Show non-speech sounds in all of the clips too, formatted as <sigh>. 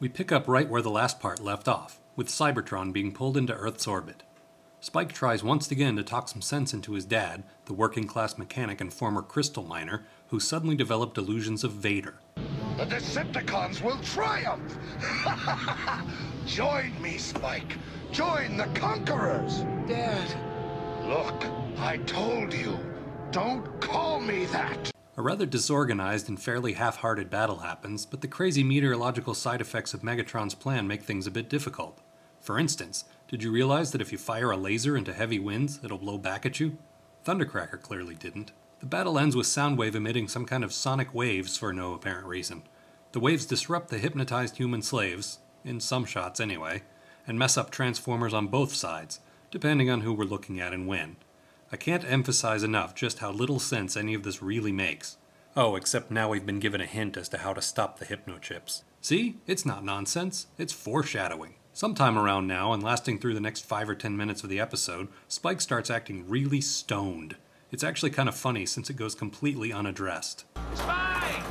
We pick up right where the last part left off, with Cybertron being pulled into Earth's orbit. Spike tries once again to talk some sense into his dad, the working class mechanic and former crystal miner, who suddenly developed delusions of Vader. The Decepticons will triumph! <laughs> Join me, Spike. Join the conquerors. Dad. Look, I told you. Don't call me that. A rather disorganized and fairly half hearted battle happens, but the crazy meteorological side effects of Megatron's plan make things a bit difficult. For instance, did you realize that if you fire a laser into heavy winds, it'll blow back at you? Thundercracker clearly didn't. The battle ends with Soundwave emitting some kind of sonic waves for no apparent reason. The waves disrupt the hypnotized human slaves, in some shots anyway, and mess up Transformers on both sides, depending on who we're looking at and when. I can't emphasize enough just how little sense any of this really makes. Oh, except now we've been given a hint as to how to stop the hypnochips. See? It's not nonsense, it's foreshadowing. Sometime around now, and lasting through the next 5 or 10 minutes of the episode, Spike starts acting really stoned. It's actually kind of funny since it goes completely unaddressed. Spike!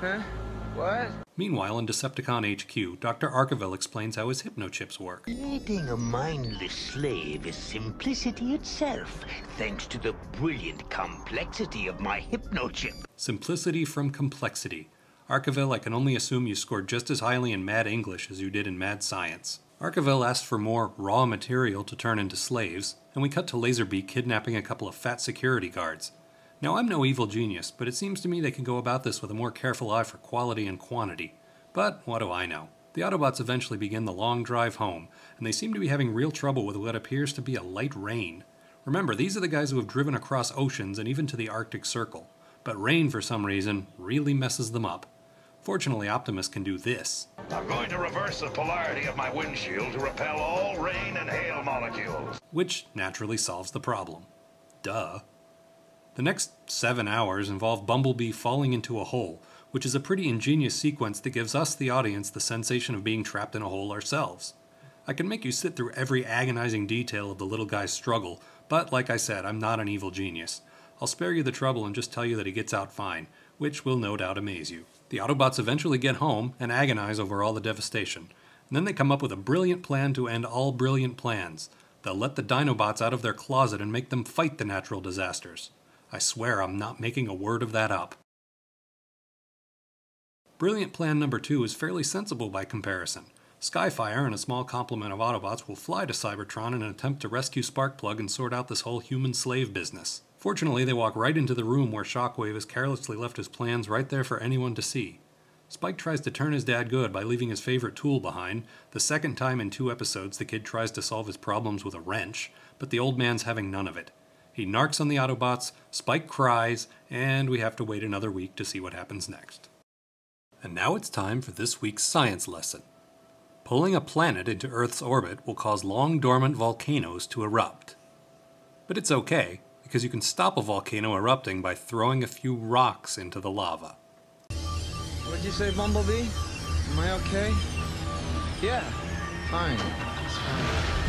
Huh? What? Meanwhile, in Decepticon HQ, Dr. Arkeville explains how his hypnochips work. Creating a mindless slave is simplicity itself, thanks to the brilliant complexity of my hypnochip. Simplicity from complexity. Arkeville, I can only assume you scored just as highly in Mad English as you did in Mad Science. Arkeville asked for more raw material to turn into slaves, and we cut to Laserbeak kidnapping a couple of fat security guards. Now, I'm no evil genius, but it seems to me they can go about this with a more careful eye for quality and quantity. But what do I know? The Autobots eventually begin the long drive home, and they seem to be having real trouble with what appears to be a light rain. Remember, these are the guys who have driven across oceans and even to the Arctic Circle, but rain, for some reason, really messes them up. Fortunately, Optimus can do this. I'm going to reverse the polarity of my windshield to repel all rain and hail molecules. which naturally solves the problem. Duh. The next seven hours involve Bumblebee falling into a hole, which is a pretty ingenious sequence that gives us, the audience, the sensation of being trapped in a hole ourselves. I can make you sit through every agonizing detail of the little guy's struggle, but like I said, I'm not an evil genius. I'll spare you the trouble and just tell you that he gets out fine, which will no doubt amaze you. The Autobots eventually get home and agonize over all the devastation. And then they come up with a brilliant plan to end all brilliant plans. They'll let the Dinobots out of their closet and make them fight the natural disasters. I swear I'm not making a word of that up. Brilliant plan number two is fairly sensible by comparison. Skyfire and a small complement of Autobots will fly to Cybertron in an attempt to rescue Sparkplug and sort out this whole human slave business. Fortunately, they walk right into the room where Shockwave has carelessly left his plans right there for anyone to see. Spike tries to turn his dad good by leaving his favorite tool behind. The second time in two episodes, the kid tries to solve his problems with a wrench, but the old man's having none of it. He narks on the Autobots, Spike cries, and we have to wait another week to see what happens next. And now it's time for this week's science lesson. Pulling a planet into Earth's orbit will cause long dormant volcanoes to erupt. But it's okay, because you can stop a volcano erupting by throwing a few rocks into the lava. What'd you say, Bumblebee? Am I okay? Yeah, fine. It's fine.